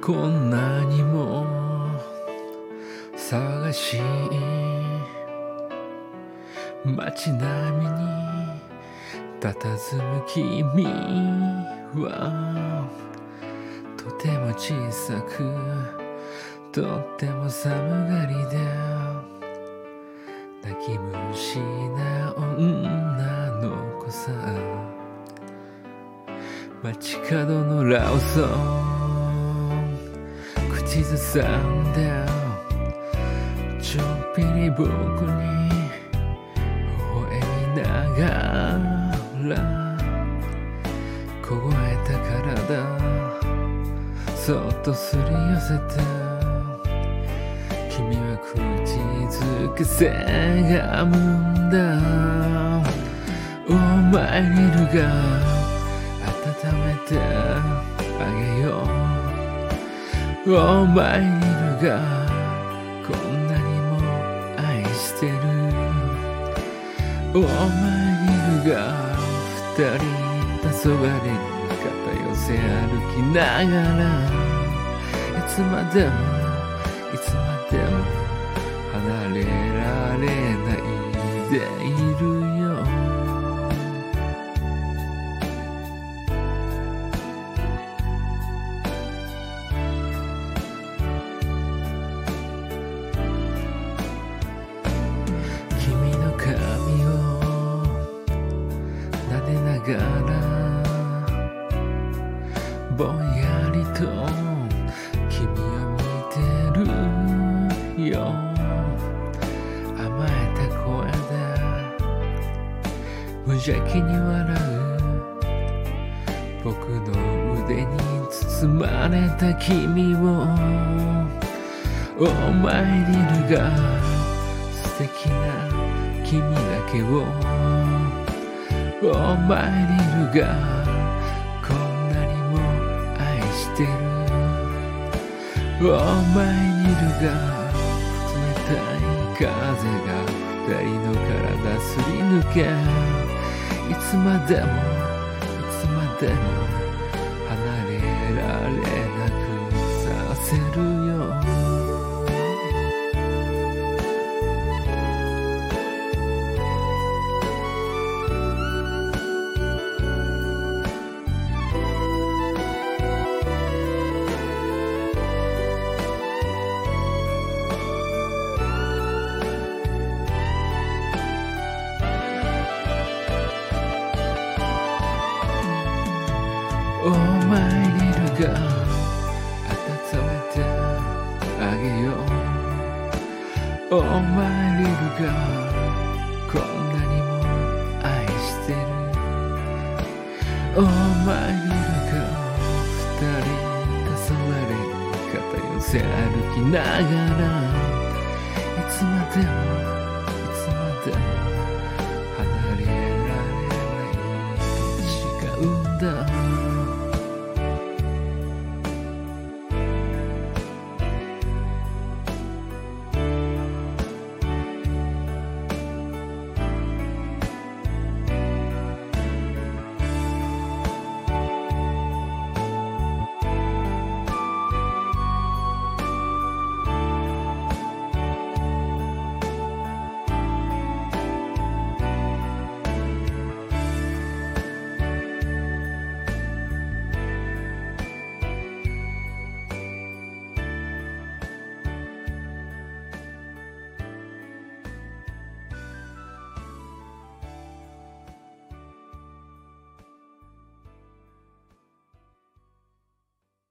こんなにも騒がしい街並みに佇む君はとても小さくとっても寒がりで泣き虫な女の子さ。街角のラオソン口ずさんでちょっぴり僕に微笑みながら凍えた体そっとすり寄せて君は口づけせがむんだお前にるが温めてあげよう。お前にるがこんなにも愛してる。お前にるが二人黄昏に肩寄せ歩きながらいつまでもいつまでも離れられないでいるよ。と君を見てるよ。甘えた声で無邪気に笑う。僕の腕に包まれた君を。お前にいるが素敵な君だけを。お前にいるがてる。お前にいるが冷たい風が二人の体すり抜け。いつまでもいつまでも。お前にいるが温めてあげよう。お前にいるがこんなにも愛してる。お前にいるが二人黄昏に肩寄せ歩きながらいつまでもいつまでも